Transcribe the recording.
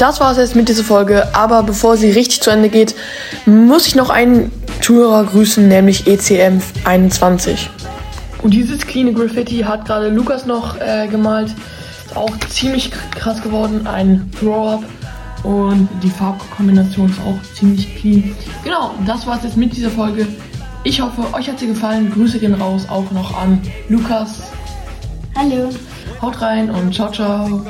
das war es jetzt mit dieser Folge. Aber bevor sie richtig zu Ende geht, muss ich noch einen Zuhörer grüßen, nämlich ECM21. Und dieses cleane Graffiti hat gerade Lukas noch äh, gemalt. Ist auch ziemlich krass geworden. Ein Throw-Up. Und die Farbkombination ist auch ziemlich clean. Genau, das war es jetzt mit dieser Folge. Ich hoffe, euch hat sie gefallen. Grüße gehen raus auch noch an Lukas. Hallo. Haut rein und ciao, ciao.